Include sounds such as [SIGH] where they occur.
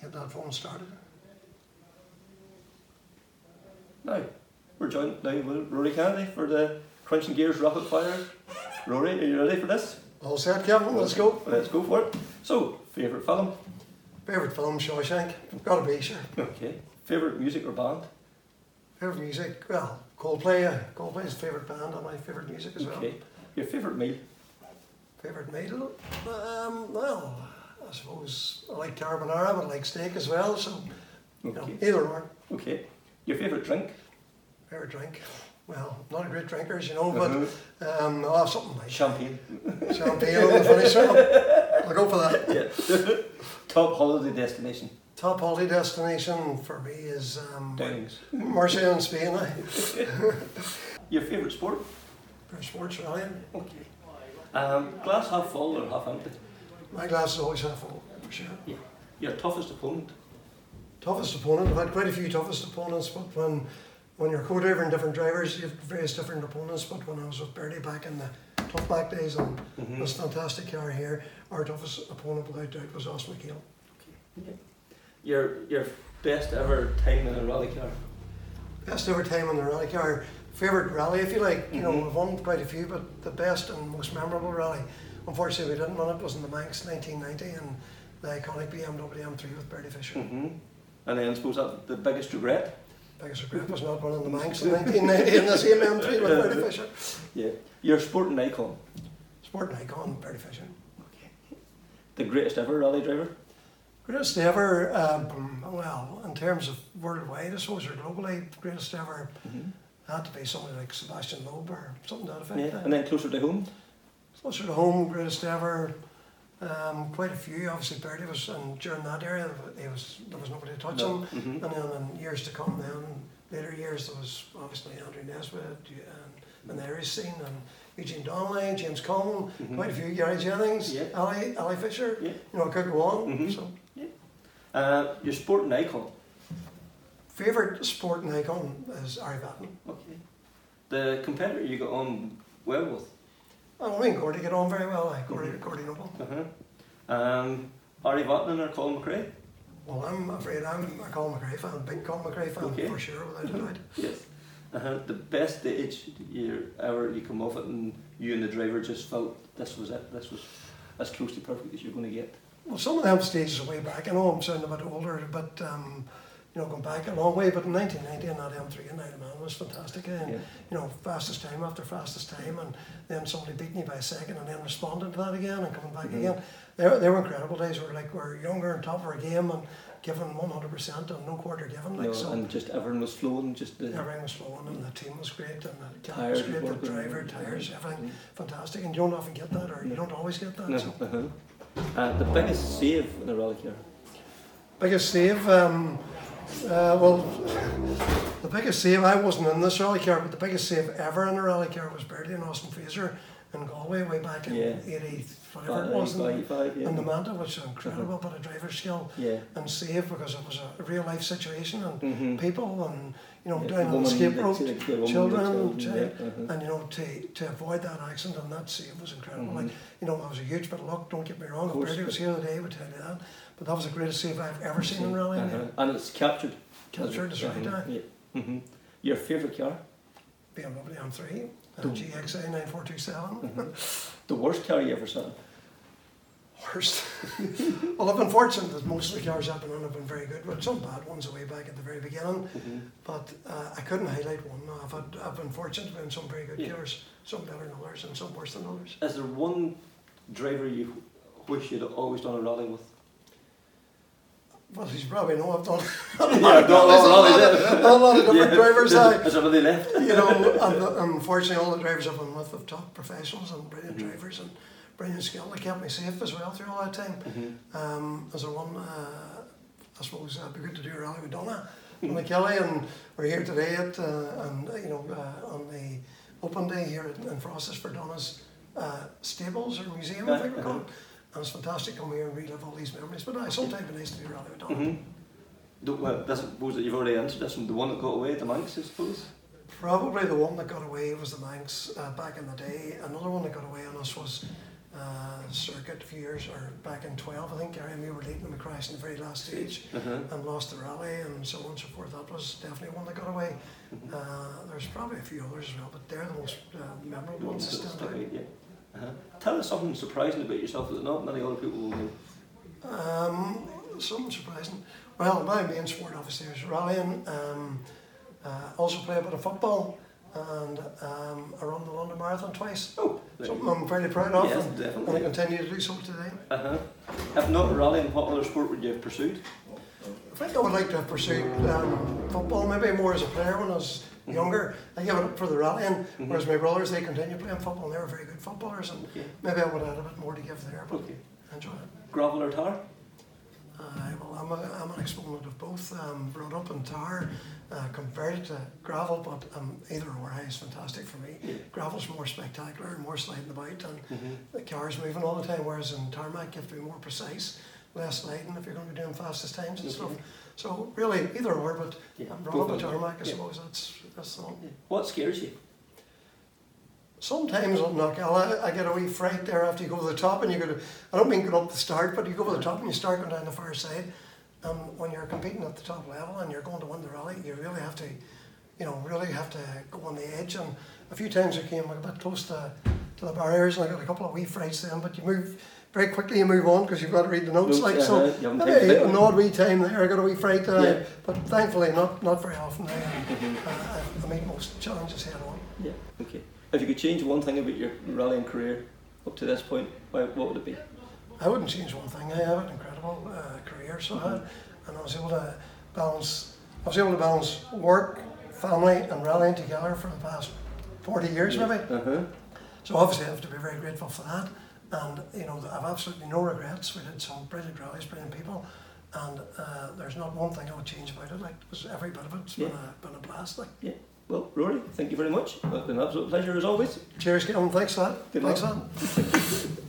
get that phone started. Now, we're joined now with Rory Kennedy for the Crunching Gears Rapid Fire. Rory, are you ready for this? All set, Kevin. Let's go. Let's go for it. So, favourite film? Favorite film, Shawshank. Gotta be sure. Okay. Favourite music or band? Favorite music, well, Coldplay. Uh, Coldplay's favorite band and my favorite music as well. Okay. Your favourite meal? Favorite meal, um, well, I suppose I like carbonara, but I like steak as well. So, you know, Okay. either or. Okay. Your favourite drink? Favorite drink, well, not a great drinker, as you know, Uh-huh. but um, I'll have something like Champagne. champagne on the. I'll go for that. Yeah. [LAUGHS] Top holiday destination? Top holiday destination for me is um, Downings. Murcia in Spain. eh? [LAUGHS] Your favourite sport? For sports rallying. Okay. Um, glass half full or half empty? My glass is always half full, for sure. Yeah. Your toughest opponent? Toughest opponent, I've had quite a few toughest opponents, but when when you're co-driving different drivers, you have various different opponents. But when I was with Bertie back in the tough back days on Mhm. this fantastic car here, our toughest opponent without doubt was Os MacHale. Yeah. Your your best ever time in a rally car? Best ever time in the rally car. Favourite rally, if you like. You know, Mhm. we've won quite a few, but the best and most memorable rally, unfortunately, we didn't run it, It was in the Manx 1990 and the iconic BMW M3 with Bertie Fisher. Mm-hmm. And then I suppose that the biggest regret? Biggest regret was not running the Manx in 1990 in the same M3 with Bertie Fisher. Yeah. Your sporting icon? Sporting icon, Bertie Fisher. The greatest ever rally driver? Greatest ever, um, well, in terms of worldwide, I suppose, or globally, the greatest ever Mm-hmm. had to be somebody like Sebastien Loeb or something to that effect. Yeah. And then closer to home? Closer to home, greatest ever, um, quite a few. Obviously, Bertie was, and during that era, he was, there was nobody to touch him. Mm-hmm. And then in years to come, then later years, there was obviously Andrew Nesbitt and, and the Irish scene, and Eugene Donnelly, James Coleman, Mhm. quite a few, Gary Jennings, Yeah. Ali, Ali Fisher. Yeah. You know, I could go on. Mhm. So, Uh, your sporting icon? favourite sporting icon is Ari Vatanen. Okay. The competitor you got on well with? Oh, I mean, Gordy get on very well, like Gordy, Mhm. Gordy Noble. Uh-huh. Um, Ari Vatanen or Colin McRae? Well, I'm afraid I'm a Colin McRae fan, big Colin McRae fan Okay. for sure, without a doubt. [LAUGHS] Yes. Uh-huh. The best stage you ever you come off it and you and the driver just felt this was it, this was as close to perfect as you're going to get. Well, some of them stages are way back. I know I'm sounding a bit older, but um, you know, going back a long way. But in 1990, and that M3 and 90 man was fantastic. And Yeah. you know, fastest time after fastest time, and then somebody beat me by a second, and then responding to that again and coming back Mhm. again. They were, they were incredible days. We were like we we're younger and top of our game and giving 100 percent and no quarter given. Like No, so. and just everyone was flowing, just the Everything was flowing and the team was great and the car was Tires great, the driver, tires, everything Mhm. fantastic. And you don't often get that or you don't always get that. No, So. uh-huh. Uh, the biggest save in a rally here? Biggest save, um, uh, well, the biggest save, I wasn't in this rally car, but the biggest save ever in a rally car was Bertie and Austin Fraser in Galway way back in Yeah. 80, whatever it was. Yeah. in the Manta, is incredible bit of driver skill Yeah. and save because it was a real life situation and Mm-hmm. people and, you know, Yeah, down on the escape rope, the- the children, children, child, yeah, uh-huh. and you know, to, to avoid that accident and that save was incredible. Like, Mhm. you know, it was a huge bit of luck, don't get me wrong. If Bertie was but- here today, would tell you that. But that was the greatest save I've ever seen in rallying. Uh-huh. And it's captured. Captured, that's right, Uh-huh. Yeah. hmm Your favourite car? BMW M3, uh, The- GXA 9427. Mhm. [LAUGHS] The worst car you ever saw? Worst. [LAUGHS] well, I've been fortunate that most of the cars I've been on have been very good, but some bad ones way back at the very beginning. Mhm. But uh, I couldn't highlight one. No, I've, had, I've been fortunate to be in some very good Yeah. cars, some better than others, and some worse than others. Is there one driver you wish you'd always done a rally with? Well, you probably know, I've done [LAUGHS] Yeah, I've done a lot of a lot of, a lot of different drivers. I, Is there any left? you know, and, and unfortunately, all the drivers I've been with have top professionals and brilliant Mhm. drivers and brilliant skill. They kept me safe as well through all that time. Mhm. Um, as a one, uh, I suppose it'd be good to do a rally with Donna, Donna Kelly, and we're here today at, uh, and uh, you know, uh, on the open day here at, in Frostis for Donna's uh, stables or museum, I think we call it. And it's fantastic to come here and relive all these memories. But uh, sometimes it'd nice to a rally with Donna. The, well, that's suppose that you've already answered this one. The one that got away, the Manx, I suppose. Probably the one that got away was the Manx uh, back in the day. Another one that got away on us was uh, circuit a few years, or back in 12, I think, Gary and me were leading the McChrist in the very last stage Uh-huh. and lost the rally and so on and so forth. That was definitely one that got away. Mm-hmm. Uh, there's probably a few others as well, but they're the most uh, memorable Ones ones that stand out, yeah. Uh-huh. Tell us something surprising about yourself that not many other people will know. Um, something surprising. Well, my main sport obviously is rallying. Um, uh, also play a bit of football and um, I run the London Marathon twice. Oh, Something. I'm very proud of Yes, and, and I definitely. continue to do so today. Uh-huh. If not rallying, what other sport would you have pursued? I think I would like to have pursued um, football maybe more as a player when I was Mhm. younger. I gave it up for the rallying, Mhm. whereas my brothers they continued playing football and they were very good footballers and Okay. maybe I would add a bit more to give there, but Okay. Enjoy it. Gravel or tar? Uh, well, I'm, a, I'm an exponent of both. Um, brought up in tar, uh, converted to gravel, but um, either or is fantastic for me. Gravel's more spectacular, more sliding about, and Mm-hmm. the car's moving all the time. Whereas in tarmac, you have to be more precise, less sliding if you're going to be doing fastest times and stuff. So really, either or. But Yeah. I'm brought up in tarmac, I Yeah. suppose that's that's the one. Yeah. What scares you? Sometimes on Knockell, I, I get a wee fright there after you go to the top and you go to, I don't mean go up the start, but you go to the top and you start going down the far side. And when you're competing at the top level and you're going to win the rally, you really have to, you know, really have to go on the edge. And a few times I came a bit close to, to the barriers and I got a couple of wee frights then, but you move very quickly, you move on because you've got to read the notes. Notes, like so, you haven't time to maybe an odd wee time there. I got a wee fright there, Yeah. but thankfully not not very often. I, uh, I, I meet most challenges head on. Yeah. Okay. If you could change one thing about your rallying career up to this point, why, what would it be? I wouldn't change one thing. I have an incredible uh, career, so I and I was able to balance. I was able to balance work, family, and rallying together for the past forty years, maybe. Uh-huh. So obviously, I have to be very grateful for that. And you know, I've absolutely no regrets. We did some brilliant rallies, brilliant people, and uh, there's not one thing I would change about it. Like, it was every bit of it. It's been, a, been a blast. Like, Well, Rory, thank you very much. It's been an absolute pleasure as always. cheers, Kevin. Thanks for that. Good Thanks luck. that.